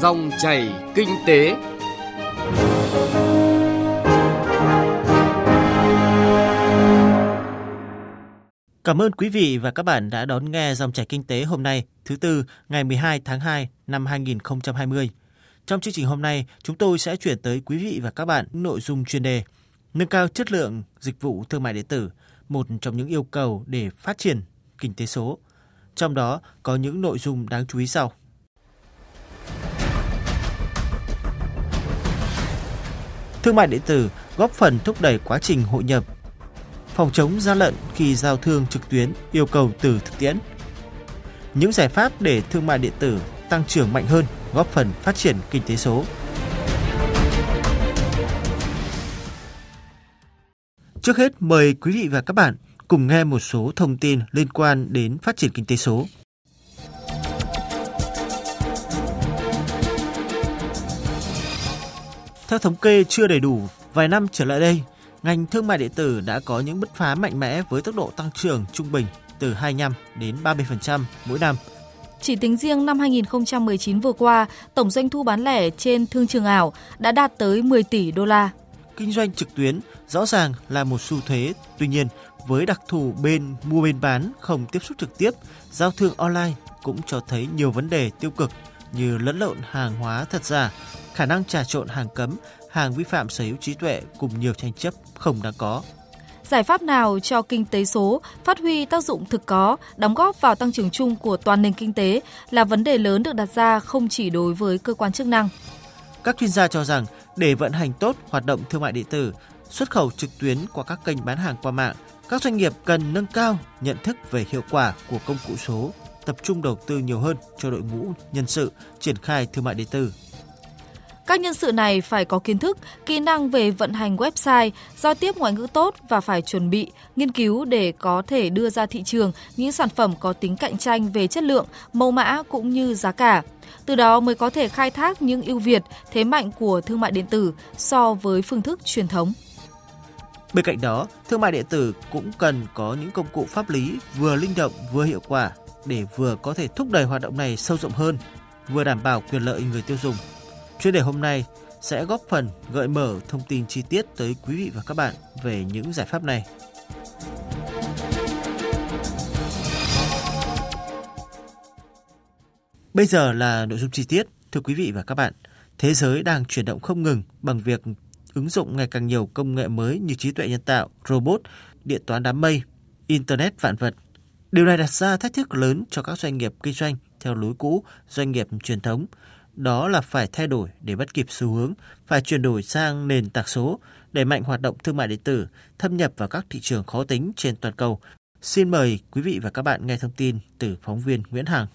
Dòng chảy kinh tế. Cảm ơn quý vị và các bạn đã đón nghe dòng chảy kinh tế hôm nay, thứ tư, ngày 12 tháng 2 năm 2020. Trong chương trình hôm nay, chúng tôi sẽ chuyển tới quý vị và các bạn nội dung chuyên đề nâng cao chất lượng dịch vụ thương mại điện tử, một trong những yêu cầu để phát triển kinh tế số. Trong đó có những nội dung đáng chú ý sau. Thương mại điện tử góp phần thúc đẩy quá trình hội nhập. Phòng chống gian lận khi giao thương trực tuyến yêu cầu từ thực tiễn. Những giải pháp để thương mại điện tử tăng trưởng mạnh hơn, góp phần phát triển kinh tế số. Trước hết mời quý vị và các bạn cùng nghe một số thông tin liên quan đến phát triển kinh tế số. Theo thống kê chưa đầy đủ, vài năm trở lại đây, ngành thương mại điện tử đã có những bứt phá mạnh mẽ với tốc độ tăng trưởng trung bình từ 25 đến 30% mỗi năm. Chỉ tính riêng năm 2019 vừa qua, tổng doanh thu bán lẻ trên thương trường ảo đã đạt tới 10 tỷ đô la. Kinh doanh trực tuyến rõ ràng là một xu thế, tuy nhiên với đặc thù bên mua bên bán không tiếp xúc trực tiếp, giao thương online cũng cho thấy nhiều vấn đề tiêu cực như lẫn lộn hàng hóa thật giả, khả năng trà trộn hàng cấm, hàng vi phạm sở hữu trí tuệ cùng nhiều tranh chấp không đáng có. Giải pháp nào cho kinh tế số phát huy tác dụng thực có, đóng góp vào tăng trưởng chung của toàn nền kinh tế là vấn đề lớn được đặt ra không chỉ đối với cơ quan chức năng. Các chuyên gia cho rằng để vận hành tốt hoạt động thương mại điện tử, xuất khẩu trực tuyến qua các kênh bán hàng qua mạng, các doanh nghiệp cần nâng cao nhận thức về hiệu quả của công cụ số, tập trung đầu tư nhiều hơn cho đội ngũ nhân sự triển khai thương mại điện tử. Các nhân sự này phải có kiến thức, kỹ năng về vận hành website, giao tiếp ngoại ngữ tốt và phải chuẩn bị, nghiên cứu để có thể đưa ra thị trường những sản phẩm có tính cạnh tranh về chất lượng, mẫu mã cũng như giá cả. Từ đó mới có thể khai thác những ưu việt, thế mạnh của thương mại điện tử so với phương thức truyền thống. Bên cạnh đó, thương mại điện tử cũng cần có những công cụ pháp lý vừa linh động vừa hiệu quả để vừa có thể thúc đẩy hoạt động này sâu rộng hơn, vừa đảm bảo quyền lợi người tiêu dùng. Chuyên đề hôm nay sẽ góp phần gợi mở thông tin chi tiết tới quý vị và các bạn về những giải pháp này. Bây giờ là nội dung chi tiết. Thưa quý vị và các bạn, thế giới đang chuyển động không ngừng bằng việc ứng dụng ngày càng nhiều công nghệ mới như trí tuệ nhân tạo, robot, điện toán đám mây, internet vạn vật. Điều này đặt ra thách thức lớn cho các doanh nghiệp kinh doanh theo lối cũ, doanh nghiệp truyền thống. Đó là phải thay đổi để bắt kịp xu hướng, phải chuyển đổi sang nền tảng số, đẩy mạnh hoạt động thương mại điện tử, thâm nhập vào các thị trường khó tính trên toàn cầu. Xin mời quý vị và các bạn nghe thông tin từ phóng viên Nguyễn Hằng.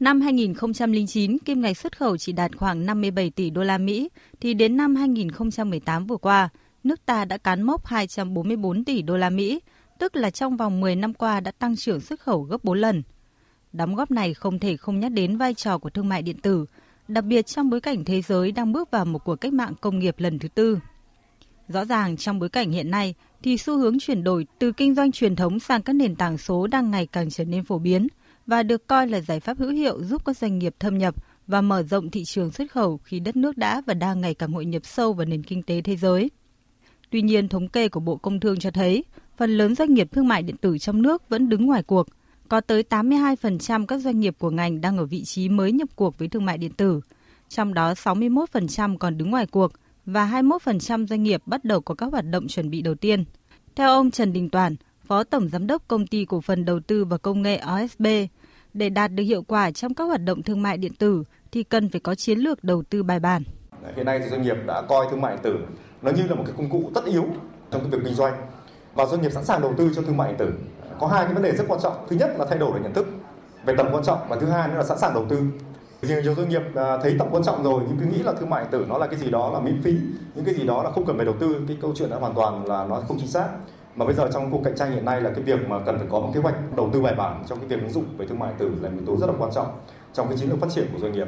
Năm 2009, kim ngạch xuất khẩu chỉ đạt khoảng 57 tỷ đô la Mỹ, thì đến năm 2018 vừa qua, nước ta đã cán mốc 244 tỷ đô la Mỹ, tức là trong vòng 10 năm qua đã tăng trưởng xuất khẩu gấp 4 lần. Đóng góp này không thể không nhắc đến vai trò của thương mại điện tử, đặc biệt trong bối cảnh thế giới đang bước vào một cuộc cách mạng công nghiệp lần thứ tư. Rõ ràng trong bối cảnh hiện nay thì xu hướng chuyển đổi từ kinh doanh truyền thống sang các nền tảng số đang ngày càng trở nên phổ biến – và được coi là giải pháp hữu hiệu giúp các doanh nghiệp thâm nhập và mở rộng thị trường xuất khẩu khi đất nước đã và đang ngày càng hội nhập sâu vào nền kinh tế thế giới. Tuy nhiên, thống kê của Bộ Công Thương cho thấy, phần lớn doanh nghiệp thương mại điện tử trong nước vẫn đứng ngoài cuộc. Có tới 82% các doanh nghiệp của ngành đang ở vị trí mới nhập cuộc với thương mại điện tử, trong đó 61% còn đứng ngoài cuộc và 21% doanh nghiệp bắt đầu có các hoạt động chuẩn bị đầu tiên. Theo ông Trần Đình Toàn, Phó Tổng Giám đốc Công ty Cổ phần Đầu tư và Công nghệ OSB, để đạt được hiệu quả trong các hoạt động thương mại điện tử thì cần phải có chiến lược đầu tư bài bản. Hiện nay thì doanh nghiệp đã coi thương mại điện tử nó như là một cái công cụ tất yếu trong cái việc kinh doanh và doanh nghiệp sẵn sàng đầu tư cho thương mại điện tử. Có hai cái vấn đề rất quan trọng. Thứ nhất là thay đổi được nhận thức về tầm quan trọng và thứ hai nữa là sẵn sàng đầu tư. Riêng nhiều doanh nghiệp à, thấy tầm quan trọng rồi nhưng cứ nghĩ là thương mại điện tử nó là cái gì đó là miễn phí, những cái gì đó là không cần phải đầu tư. Cái câu chuyện đó hoàn toàn là nó không chính xác mà bây giờ trong cuộc cạnh tranh hiện nay là cái việc mà cần phải có một kế hoạch đầu tư bài bản trong cái việc ứng dụng về thương mại điện tử là một yếu tố rất là quan trọng trong cái chiến lược phát triển của doanh nghiệp.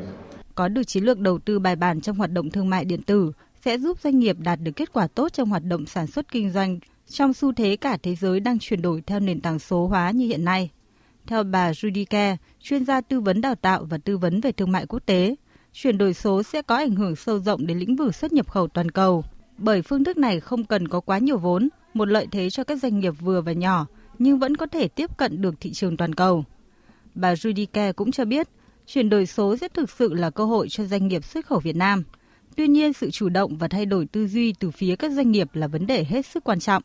Có được chiến lược đầu tư bài bản trong hoạt động thương mại điện tử sẽ giúp doanh nghiệp đạt được kết quả tốt trong hoạt động sản xuất kinh doanh trong xu thế cả thế giới đang chuyển đổi theo nền tảng số hóa như hiện nay. Theo bà Judy Kerr, chuyên gia tư vấn đào tạo và tư vấn về thương mại quốc tế, chuyển đổi số sẽ có ảnh hưởng sâu rộng đến lĩnh vực xuất nhập khẩu toàn cầu, bởi phương thức này không cần có quá nhiều vốn, một lợi thế cho các doanh nghiệp vừa và nhỏ, nhưng vẫn có thể tiếp cận được thị trường toàn cầu. Bà Judike cũng cho biết, chuyển đổi số sẽ thực sự là cơ hội cho doanh nghiệp xuất khẩu Việt Nam. Tuy nhiên, sự chủ động và thay đổi tư duy từ phía các doanh nghiệp là vấn đề hết sức quan trọng.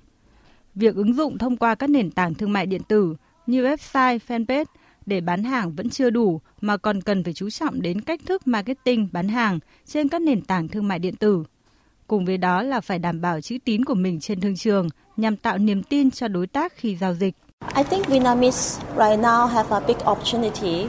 Việc ứng dụng thông qua các nền tảng thương mại điện tử như website, fanpage để bán hàng vẫn chưa đủ mà còn cần phải chú trọng đến cách thức marketing bán hàng trên các nền tảng thương mại điện tử. Cùng với đó là phải đảm bảo chữ tín của mình trên thương trường nhằm tạo niềm tin cho đối tác khi giao dịch. I think Vietnamese right now have a big opportunity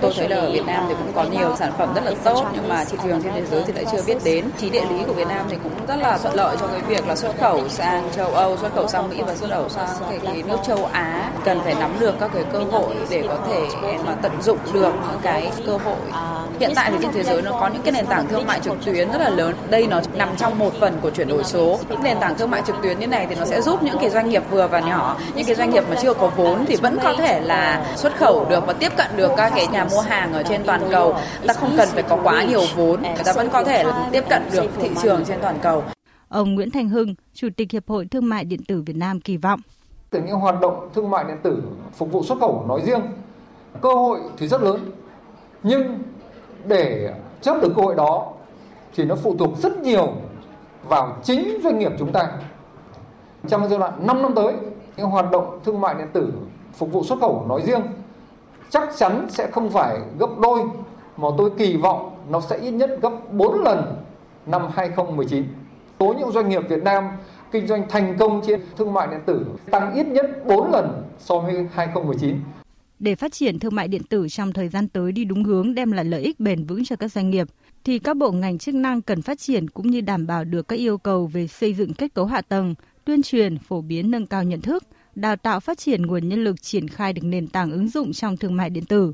Tôi thấy là ở Việt Nam thì cũng có nhiều sản phẩm rất là tốt nhưng mà thị trường trên thế giới thì lại chưa biết đến. Trí địa lý của Việt Nam thì cũng rất là thuận lợi cho cái việc là xuất khẩu sang châu Âu, xuất khẩu sang Mỹ và xuất khẩu sang cái, cái nước châu Á. Cần phải nắm được các cái cơ hội để có thể mà tận dụng được những cái cơ hội. Hiện tại thì trên thế giới nó có những cái nền tảng thương mại trực tuyến rất là lớn. Đây nó nằm trong một phần của chuyển đổi số. Những nền tảng thương mại trực tuyến như này thì nó sẽ giúp những cái doanh nghiệp vừa và nhỏ, những cái doanh nghiệp mà chưa có vốn thì vẫn có thể là xuất khẩu được và tiếp cận được các cái nhà mua hàng ở trên toàn cầu ta không cần phải có quá nhiều vốn người ta vẫn có thể tiếp cận được thị trường trên toàn cầu Ông Nguyễn Thành Hưng, Chủ tịch Hiệp hội Thương mại Điện tử Việt Nam kỳ vọng. Từ những hoạt động thương mại điện tử phục vụ xuất khẩu nói riêng, cơ hội thì rất lớn. Nhưng để chấp được cơ hội đó thì nó phụ thuộc rất nhiều vào chính doanh nghiệp chúng ta. Trong giai đoạn 5 năm tới, những hoạt động thương mại điện tử phục vụ xuất khẩu nói riêng chắc chắn sẽ không phải gấp đôi mà tôi kỳ vọng nó sẽ ít nhất gấp 4 lần năm 2019. Số những doanh nghiệp Việt Nam kinh doanh thành công trên thương mại điện tử tăng ít nhất 4 lần so với 2019. Để phát triển thương mại điện tử trong thời gian tới đi đúng hướng đem lại lợi ích bền vững cho các doanh nghiệp, thì các bộ ngành chức năng cần phát triển cũng như đảm bảo được các yêu cầu về xây dựng kết cấu hạ tầng, tuyên truyền, phổ biến nâng cao nhận thức – đào tạo phát triển nguồn nhân lực triển khai được nền tảng ứng dụng trong thương mại điện tử,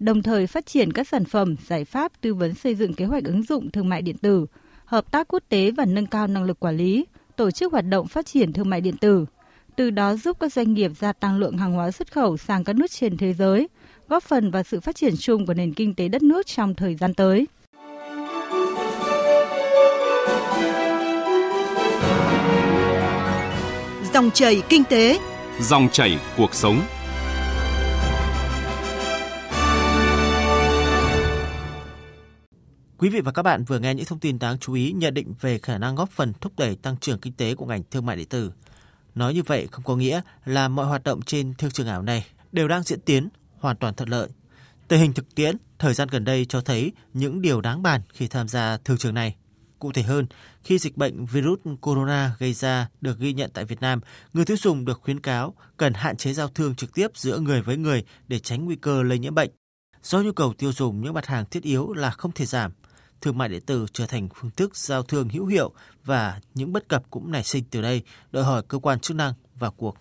đồng thời phát triển các sản phẩm, giải pháp tư vấn xây dựng kế hoạch ứng dụng thương mại điện tử, hợp tác quốc tế và nâng cao năng lực quản lý, tổ chức hoạt động phát triển thương mại điện tử, từ đó giúp các doanh nghiệp gia tăng lượng hàng hóa xuất khẩu sang các nước trên thế giới, góp phần vào sự phát triển chung của nền kinh tế đất nước trong thời gian tới. Dòng chảy kinh tế Dòng chảy cuộc sống. Quý vị và các bạn vừa nghe những thông tin đáng chú ý nhận định về khả năng góp phần thúc đẩy tăng trưởng kinh tế của ngành thương mại điện tử. Nói như vậy không có nghĩa là mọi hoạt động trên thương trường ảo này đều đang diễn tiến hoàn toàn thuận lợi. Tình hình thực tiễn thời gian gần đây cho thấy những điều đáng bàn khi tham gia thương trường này. Cụ thể hơn, khi dịch bệnh virus corona gây ra được ghi nhận tại Việt Nam, người tiêu dùng được khuyến cáo cần hạn chế giao thương trực tiếp giữa người với người để tránh nguy cơ lây nhiễm bệnh. Do nhu cầu tiêu dùng những mặt hàng thiết yếu là không thể giảm, thương mại điện tử trở thành phương thức giao thương hữu hiệu và những bất cập cũng nảy sinh từ đây, đòi hỏi cơ quan chức năng vào cuộc.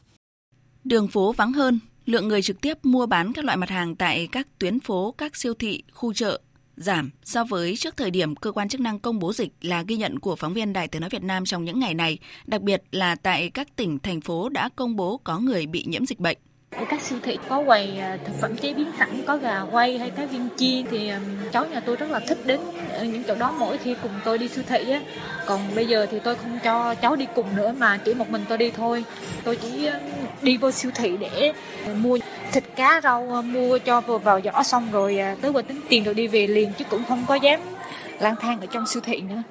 Đường phố vắng hơn, lượng người trực tiếp mua bán các loại mặt hàng tại các tuyến phố, các siêu thị, khu chợ giảm so với trước thời điểm cơ quan chức năng công bố dịch là ghi nhận của phóng viên Đài Tiếng Nói Việt Nam trong những ngày này, đặc biệt là tại các tỉnh, thành phố đã công bố có người bị nhiễm dịch bệnh. Ở các siêu thị có quầy à, thực phẩm chế biến sẵn, có gà quay hay cá viên chiên thì à, cháu nhà tôi rất là thích đến những chỗ đó mỗi khi cùng tôi đi siêu thị á. Còn bây giờ thì tôi không cho cháu đi cùng nữa mà chỉ một mình tôi đi thôi. Tôi chỉ à, đi vô siêu thị để mua thịt cá rau mua cho vừa vào giỏ xong rồi à, tới vừa tính tiền rồi đi về liền chứ cũng không có dám lang thang ở trong siêu thị nữa.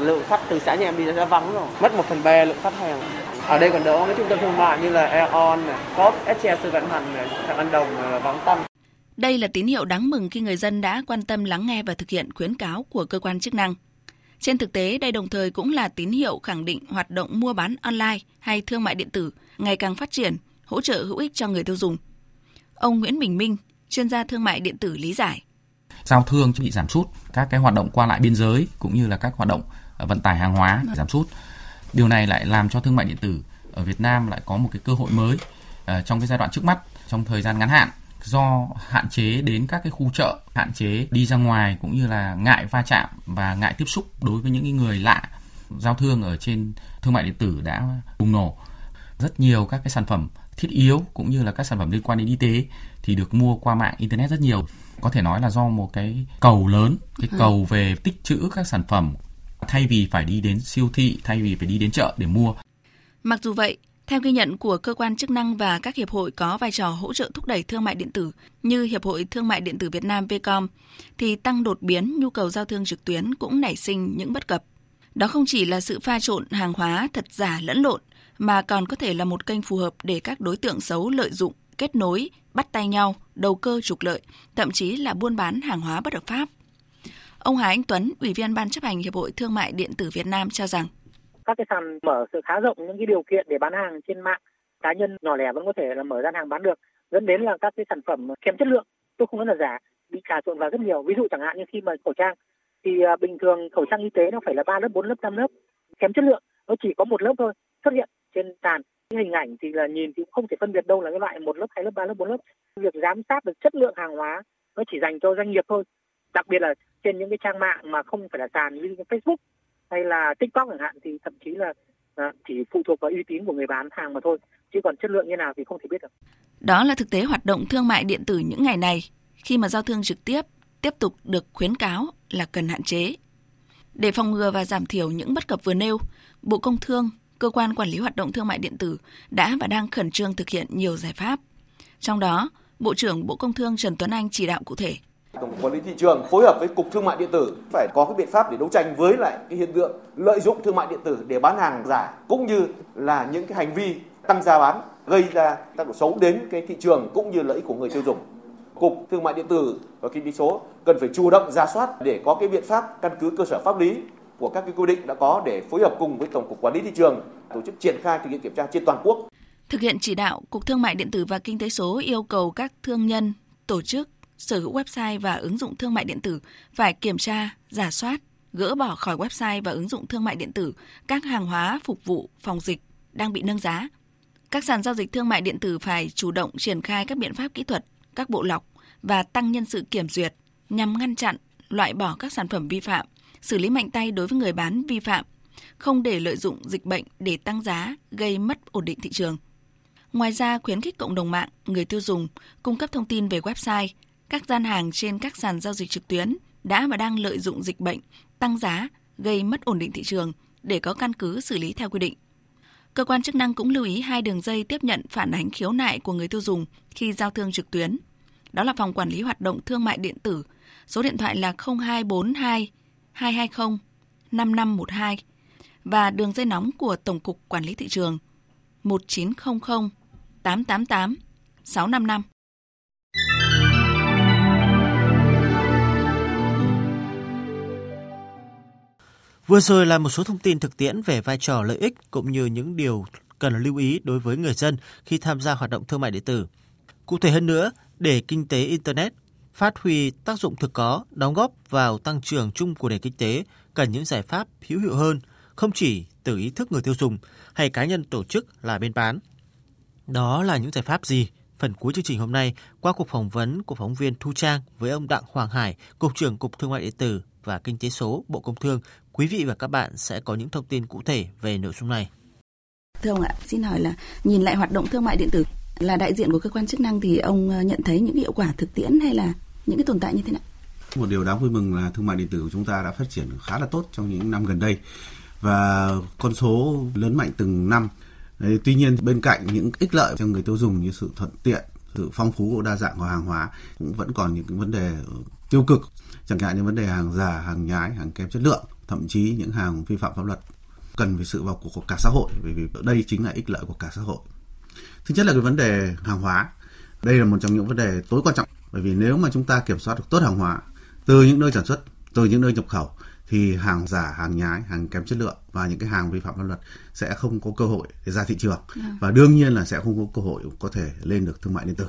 Lượng khách từ xã nhà em đi ra vắng rồi, mất một phần ba lượng khách hàng ở đây còn đỡ mấy trung tâm thương mại như là Aeon, Coop, SCA Sư Vạn Hành, Thằng Anh Đồng vắng tanh. Đây là tín hiệu đáng mừng khi người dân đã quan tâm lắng nghe và thực hiện khuyến cáo của cơ quan chức năng. Trên thực tế, đây đồng thời cũng là tín hiệu khẳng định hoạt động mua bán online hay thương mại điện tử ngày càng phát triển, hỗ trợ hữu ích cho người tiêu dùng. Ông Nguyễn Bình Minh, chuyên gia thương mại điện tử lý giải. Giao thương bị giảm sút, các cái hoạt động qua lại biên giới cũng như là các hoạt động ờ, vận tải hàng hóa giảm sút Điều này lại làm cho thương mại điện tử ở Việt Nam lại có một cái cơ hội mới ờ, trong cái giai đoạn trước mắt trong thời gian ngắn hạn do hạn chế đến các cái khu chợ, hạn chế đi ra ngoài cũng như là ngại va chạm và ngại tiếp xúc đối với những người lạ. Giao thương ở trên thương mại điện tử đã bùng nổ. Rất nhiều các cái sản phẩm thiết yếu cũng như là các sản phẩm liên quan đến y tế thì được mua qua mạng internet rất nhiều. có thể nói là do một cái cầu lớn, cái cầu về tích trữ các sản phẩm thay vì phải đi đến siêu thị, thay vì phải đi đến chợ để mua. Mặc dù vậy, theo ghi nhận của cơ quan chức năng và các hiệp hội có vai trò hỗ trợ thúc đẩy thương mại điện tử như Hiệp hội Thương mại điện tử Việt Nam Vcom, thì tăng đột biến nhu cầu giao thương trực tuyến cũng nảy sinh những bất cập. Đó không chỉ là sự pha trộn hàng hóa thật giả lẫn lộn, mà còn có thể là một kênh phù hợp để các đối tượng xấu lợi dụng, kết nối, bắt tay nhau, đầu cơ trục lợi, thậm chí là buôn bán hàng hóa bất hợp pháp. Ông Hà Anh Tuấn, Ủy viên Ban chấp hành Hiệp hội Thương mại Điện tử Việt Nam cho rằng các cái sàn mở sự khá rộng những cái điều kiện để bán hàng trên mạng cá nhân nhỏ lẻ vẫn có thể là mở gian hàng bán được dẫn đến là các cái sản phẩm kém chất lượng. Tôi không nói là giả bị trà trộn vào rất nhiều. Ví dụ chẳng hạn như khi mà khẩu trang thì à, bình thường khẩu trang y tế nó phải là ba lớp bốn lớp năm lớp kém chất lượng nó chỉ có một lớp thôi xuất hiện trên sàn cái hình ảnh thì là nhìn thì cũng không thể phân biệt đâu là cái loại một lớp hai lớp ba lớp bốn lớp việc giám sát được chất lượng hàng hóa nó chỉ dành cho doanh nghiệp thôi đặc biệt là trên những cái trang mạng mà không phải là sàn như Facebook hay là TikTok chẳng hạn thì thậm chí là à, chỉ phụ thuộc vào uy tín của người bán hàng mà thôi chứ còn chất lượng như nào thì không thể biết được. Đó là thực tế hoạt động thương mại điện tử những ngày này khi mà giao thương trực tiếp tiếp tục được khuyến cáo là cần hạn chế. Để phòng ngừa và giảm thiểu những bất cập vừa nêu, Bộ Công Thương, cơ quan quản lý hoạt động thương mại điện tử đã và đang khẩn trương thực hiện nhiều giải pháp. Trong đó, Bộ trưởng Bộ Công Thương Trần Tuấn Anh chỉ đạo cụ thể Tổng quản lý thị trường phối hợp với cục thương mại điện tử phải có cái biện pháp để đấu tranh với lại cái hiện tượng lợi dụng thương mại điện tử để bán hàng giả cũng như là những cái hành vi tăng giá bán gây ra tác động xấu đến cái thị trường cũng như lợi ích của người tiêu dùng. Cục Thương mại điện tử và kinh tế số cần phải chủ động ra soát để có cái biện pháp căn cứ cơ sở pháp lý của các cái quy định đã có để phối hợp cùng với Tổng cục Quản lý thị trường tổ chức triển khai thực hiện kiểm tra trên toàn quốc. Thực hiện chỉ đạo, Cục Thương mại điện tử và Kinh tế số yêu cầu các thương nhân, tổ chức, sở hữu website và ứng dụng thương mại điện tử phải kiểm tra, giả soát, gỡ bỏ khỏi website và ứng dụng thương mại điện tử các hàng hóa phục vụ phòng dịch đang bị nâng giá. Các sàn giao dịch thương mại điện tử phải chủ động triển khai các biện pháp kỹ thuật, các bộ lọc và tăng nhân sự kiểm duyệt nhằm ngăn chặn, loại bỏ các sản phẩm vi phạm, xử lý mạnh tay đối với người bán vi phạm, không để lợi dụng dịch bệnh để tăng giá, gây mất ổn định thị trường. Ngoài ra, khuyến khích cộng đồng mạng, người tiêu dùng cung cấp thông tin về website, các gian hàng trên các sàn giao dịch trực tuyến đã và đang lợi dụng dịch bệnh, tăng giá, gây mất ổn định thị trường để có căn cứ xử lý theo quy định. Cơ quan chức năng cũng lưu ý hai đường dây tiếp nhận phản ánh khiếu nại của người tiêu dùng khi giao thương trực tuyến. Đó là Phòng Quản lý Hoạt động Thương mại Điện tử, số điện thoại là 0242 220 5512 và đường dây nóng của Tổng cục Quản lý Thị trường 1900 888 655. Vừa rồi là một số thông tin thực tiễn về vai trò lợi ích cũng như những điều cần lưu ý đối với người dân khi tham gia hoạt động thương mại điện tử. Cụ thể hơn nữa, để kinh tế Internet phát huy tác dụng thực có, đóng góp vào tăng trưởng chung của nền kinh tế, cần những giải pháp hữu hiệu hơn, không chỉ từ ý thức người tiêu dùng hay cá nhân tổ chức là bên bán. Đó là những giải pháp gì? Phần cuối chương trình hôm nay, qua cuộc phỏng vấn của phóng viên Thu Trang với ông Đặng Hoàng Hải, Cục trưởng Cục Thương mại điện tử và Kinh tế số Bộ Công Thương, quý vị và các bạn sẽ có những thông tin cụ thể về nội dung này. Thưa ông ạ, xin hỏi là nhìn lại hoạt động thương mại điện tử là đại diện của cơ quan chức năng thì ông ờ, nhận thấy những hiệu quả thực tiễn hay là những cái tồn tại như thế nào? Một điều đáng vui mừng là thương mại điện tử của chúng ta đã phát triển khá là tốt trong những năm gần đây và con số lớn mạnh từng năm. Đấy, tuy nhiên bên cạnh những ích lợi cho người tiêu dùng như sự thuận tiện, sự phong phú của đa dạng của hàng hóa cũng vẫn còn những cái vấn đề tiêu cực chẳng hạn như vấn đề hàng giả, hàng nhái, hàng kém chất lượng, thậm chí những hàng vi phạm pháp luật cần phải sự vào cuộc của cả xã hội bởi vì đây chính là ích lợi của cả xã hội. Thứ nhất là cái vấn đề hàng hóa. Đây là một trong những vấn đề tối quan trọng bởi vì nếu mà chúng ta kiểm soát được tốt hàng hóa từ những nơi sản xuất, từ những nơi nhập khẩu thì hàng giả, hàng nhái, hàng kém chất lượng và những cái hàng vi phạm pháp luật sẽ không có cơ hội để ra thị trường. Dạ. và đương nhiên là sẽ không có cơ hội có thể lên được thương mại điện tử.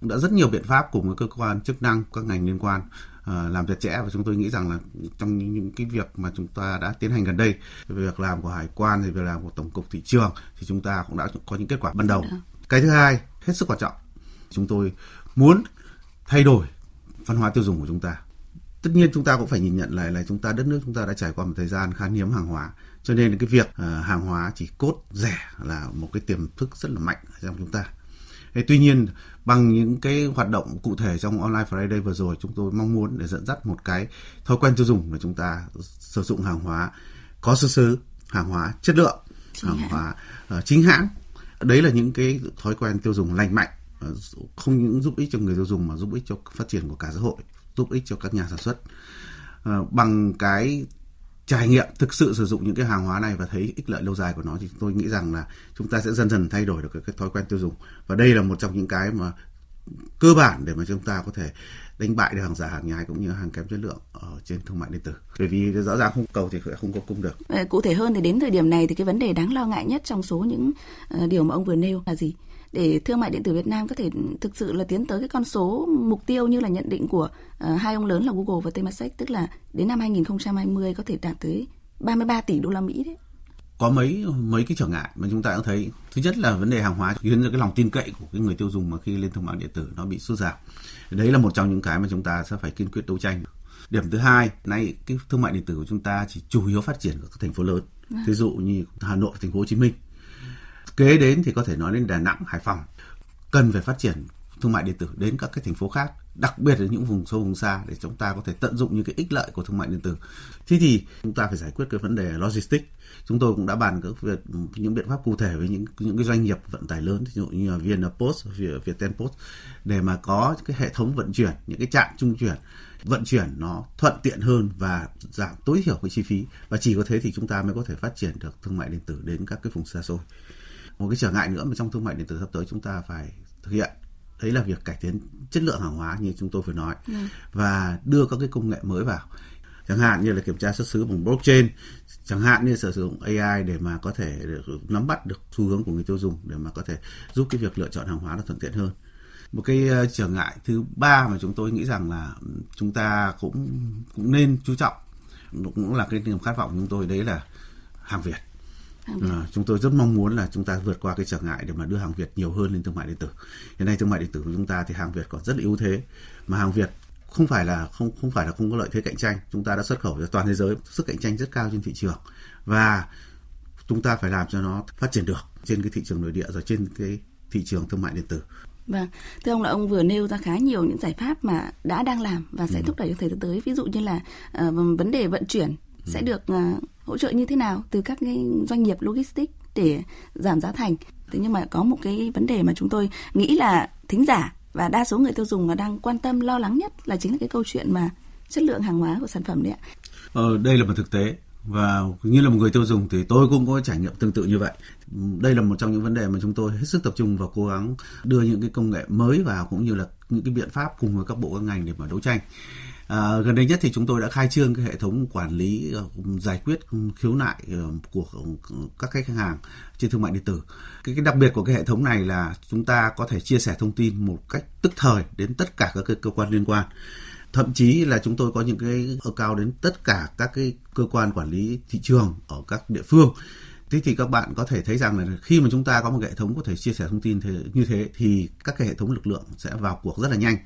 Đã rất nhiều biện pháp cùng với cơ quan chức năng, các ngành liên quan Ờ, làm chặt chẽ. Và chúng tôi nghĩ rằng là trong những, những cái việc mà chúng ta đã tiến hành gần đây việc làm của hải quan thì việc làm của tổng cục thị trường thì chúng ta cũng đã có những kết quả ban đầu. Cái thứ hai hết sức quan trọng. Chúng tôi muốn thay đổi văn hóa tiêu dùng của chúng ta tất nhiên chúng ta cũng phải nhìn nhận lại là chúng ta đất nước chúng ta đã trải qua một thời gian khan hiếm hàng hóa cho nên cái việc uh, hàng hóa chỉ cốt rẻ là một cái tiềm thức rất là mạnh trong chúng ta Thế tuy nhiên bằng những cái hoạt động cụ thể trong online Friday vừa rồi chúng tôi mong muốn để dẫn dắt một cái thói quen tiêu dùng là chúng ta sử dụng hàng hóa có xuất xứ, hàng hóa chất lượng, chính hàng hãng. hóa uh, chính hãng. Đấy là những cái thói quen tiêu dùng lành mạnh không những giúp ích cho người tiêu dùng mà giúp ích cho phát triển của cả xã hội, giúp ích cho các nhà sản xuất. Ờ, bằng cái trải nghiệm thực sự sử dụng những cái hàng hóa này và thấy ích lợi lâu dài của nó thì tôi nghĩ rằng là chúng ta sẽ dần dần thay đổi được cái, cái thói quen tiêu dùng và đây là một trong những cái mà cơ bản để mà chúng ta có thể đánh bại được hàng giả hàng nhái cũng như hàng kém chất lượng ở trên thương mại điện tử. Bởi vì rõ ràng không cầu thì không có cung được. Ờ, cụ thể hơn thì đến thời điểm này thì cái vấn đề đáng lo ngại nhất trong số những ờ, điều mà ông vừa nêu là gì? Để thương mại điện tử Việt Nam có thể thực sự là tiến tới cái con số mục tiêu như là nhận định của uh, hai ông lớn là Google và Temasek tức là đến năm 2020 có thể đạt tới 33 tỷ đô la Mỹ đấy. Có mấy mấy cái trở ngại mà chúng ta cũng thấy. Thứ nhất là vấn đề hàng hóa. Khiến cho cái lòng tin cậy của cái người tiêu dùng mà khi lên thương mại điện tử nó bị sút giảm đấy là một trong những cái mà chúng ta sẽ phải kiên quyết đấu tranh. Điểm thứ hai nay cái thương mại điện tử của chúng ta chỉ chủ yếu phát triển ở các thành phố lớn. Ví vâng. dụ như hà nội thành phố hồ chí minh. Kế đến thì có thể nói đến Đà Nẵng, Hải Phòng. Cần phải phát triển thương mại điện tử đến các cái thành phố khác đặc biệt là những vùng sâu vùng xa để chúng ta có thể tận dụng những cái ích lợi của thương mại điện tử. Thế thì chúng ta phải giải quyết cái vấn đề logistics. Chúng tôi cũng đã bàn các việc những biện pháp cụ thể với những những cái doanh nghiệp vận tải lớn ví dụ như là Vietnam Post, Post để mà có cái hệ thống vận chuyển những cái trạm trung chuyển vận chuyển nó thuận tiện hơn và giảm tối thiểu cái chi phí. Và chỉ có thế thì chúng ta mới có thể phát triển được thương mại điện tử đến các cái vùng xa xôi. Một cái trở ngại nữa mà trong thương mại điện tử sắp tới chúng ta phải thực hiện đấy là việc cải tiến chất lượng hàng hóa như chúng tôi vừa nói. Ừ. và đưa các cái công nghệ mới vào. Chẳng hạn như là kiểm tra xuất xứ bằng blockchain chẳng hạn như sử dụng AI để mà có thể nắm bắt được xu hướng của người tiêu dùng để mà có thể giúp cái việc lựa chọn hàng hóa nó thuận tiện hơn. Một cái ờ, trở ngại thứ ba mà chúng tôi nghĩ rằng là chúng ta cũng cũng nên chú trọng cũng là cái niềm khát vọng của chúng tôi đấy là hàng Việt À, chúng tôi rất mong muốn là chúng ta vượt qua cái trở ngại để mà đưa hàng Việt nhiều hơn lên thương mại điện tử. Hiện nay thương mại điện tử của chúng ta thì hàng Việt còn rất là ưu thế mà hàng Việt không phải là không không phải là không có lợi thế cạnh tranh. Chúng ta đã xuất khẩu ra toàn thế giới, sức cạnh tranh rất cao trên thị trường và chúng ta phải làm cho nó phát triển được trên cái thị trường nội địa rồi trên cái thị trường thương mại điện tử. Vâng, thưa ông là ông vừa nêu ra khá nhiều những giải pháp mà đã đang làm và sẽ ừ. thúc đẩy trong thời gian tới. Ví dụ như là uh, vấn đề vận chuyển ừ. sẽ được uh, hỗ trợ như thế nào từ các cái doanh nghiệp logistics để giảm giá thành. Thế nhưng mà có một cái vấn đề mà chúng tôi nghĩ là thính giả và đa số người tiêu dùng mà đang quan tâm lo lắng nhất là chính là cái câu chuyện mà chất lượng hàng hóa của sản phẩm đấy ạ. Ờ, đây là một thực tế và như là một người tiêu dùng thì tôi cũng có trải nghiệm tương tự như vậy. Đây là một trong những vấn đề mà chúng tôi hết sức tập trung và cố gắng đưa những cái công nghệ mới vào cũng như là những cái biện pháp cùng với các bộ các ngành để mà đấu tranh. À, gần đây nhất thì chúng tôi đã khai trương cái hệ thống quản lý uh, giải quyết khiếu nại uh, của các khách hàng trên thương mại điện tử. Cái, cái đặc biệt của cái hệ thống này là chúng ta có thể chia sẻ thông tin một cách tức thời đến tất cả các cái cơ quan liên quan. Thậm chí là chúng tôi có những cái cao đến tất cả các cái cơ quan quản lý thị trường ở các địa phương. Thế thì các bạn có thể thấy rằng là khi mà chúng ta có một hệ thống có thể chia sẻ thông tin như thế thì các cái hệ thống lực lượng sẽ vào cuộc rất là nhanh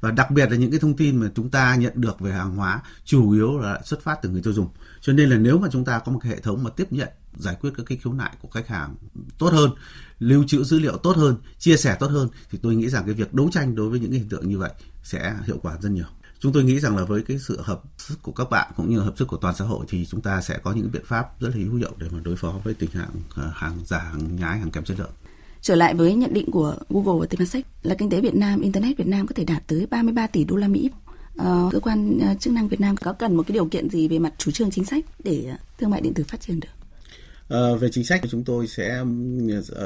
và đặc biệt là những cái thông tin mà chúng ta nhận được về hàng hóa chủ yếu là xuất phát từ người tiêu dùng. Cho nên là nếu mà chúng ta có một cái hệ thống mà tiếp nhận, giải quyết các cái khiếu nại của khách hàng tốt hơn, lưu trữ dữ liệu tốt hơn, chia sẻ tốt hơn, thì tôi nghĩ rằng cái việc đấu tranh đối với những cái hiện tượng như vậy sẽ hiệu quả rất nhiều. Chúng tôi nghĩ rằng là với cái sự hợp sức của các bạn cũng như hợp sức của toàn xã hội thì chúng ta sẽ có những biện pháp rất là hữu hiệu để mà đối phó với tình trạng ờ, hàng giả, hàng nhái, hàng kém chất lượng. Trở lại với nhận định của Google và Temasek là kinh tế Việt Nam, Internet Việt Nam có thể đạt tới 33 tỷ đô la Mỹ. Ờ, cơ quan ờ, chức năng Việt Nam có cần một cái điều kiện gì về mặt chủ trương chính sách để ờ, thương mại điện tử phát triển được? À, về chính sách thì chúng tôi sẽ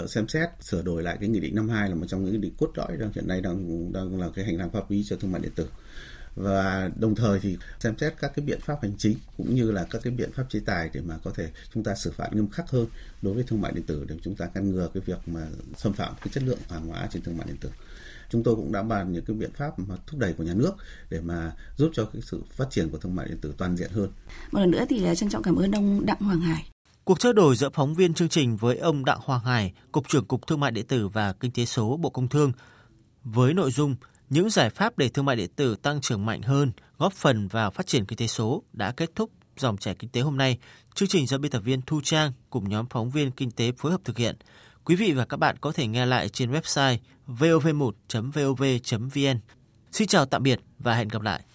xem xét sửa đổi lại cái nghị định 52 là một trong những nghị định cốt lõi đang hiện nay đang đang là cái hành lang pháp lý cho thương mại điện tử và đồng thời thì xem xét các cái biện pháp hành chính cũng như là các cái biện pháp chế tài để mà có thể chúng ta xử phạt nghiêm khắc hơn đối với thương mại điện tử để chúng ta ngăn ngừa cái việc mà xâm phạm cái chất lượng hàng hóa trên thương mại điện tử chúng tôi cũng đã bàn những cái biện pháp mà thúc đẩy của nhà nước để mà giúp cho cái sự phát triển của thương mại điện tử toàn diện hơn. Một lần nữa thì trân trọng cảm ơn ông Đặng Hoàng Hải. Cuộc trao đổi giữa phóng viên chương trình với ông Đặng Hoàng Hải, Cục trưởng Cục Thương mại điện tử và Kinh tế số Bộ Công Thương với nội dung những giải pháp để thương mại điện tử tăng trưởng mạnh hơn, góp phần vào phát triển kinh tế số đã kết thúc dòng chảy kinh tế hôm nay. Chương trình do biên tập viên Thu Trang cùng nhóm phóng viên kinh tế phối hợp thực hiện. Quý vị và các bạn có thể nghe lại trên website vov1.vov.vn. Xin chào tạm biệt và hẹn gặp lại.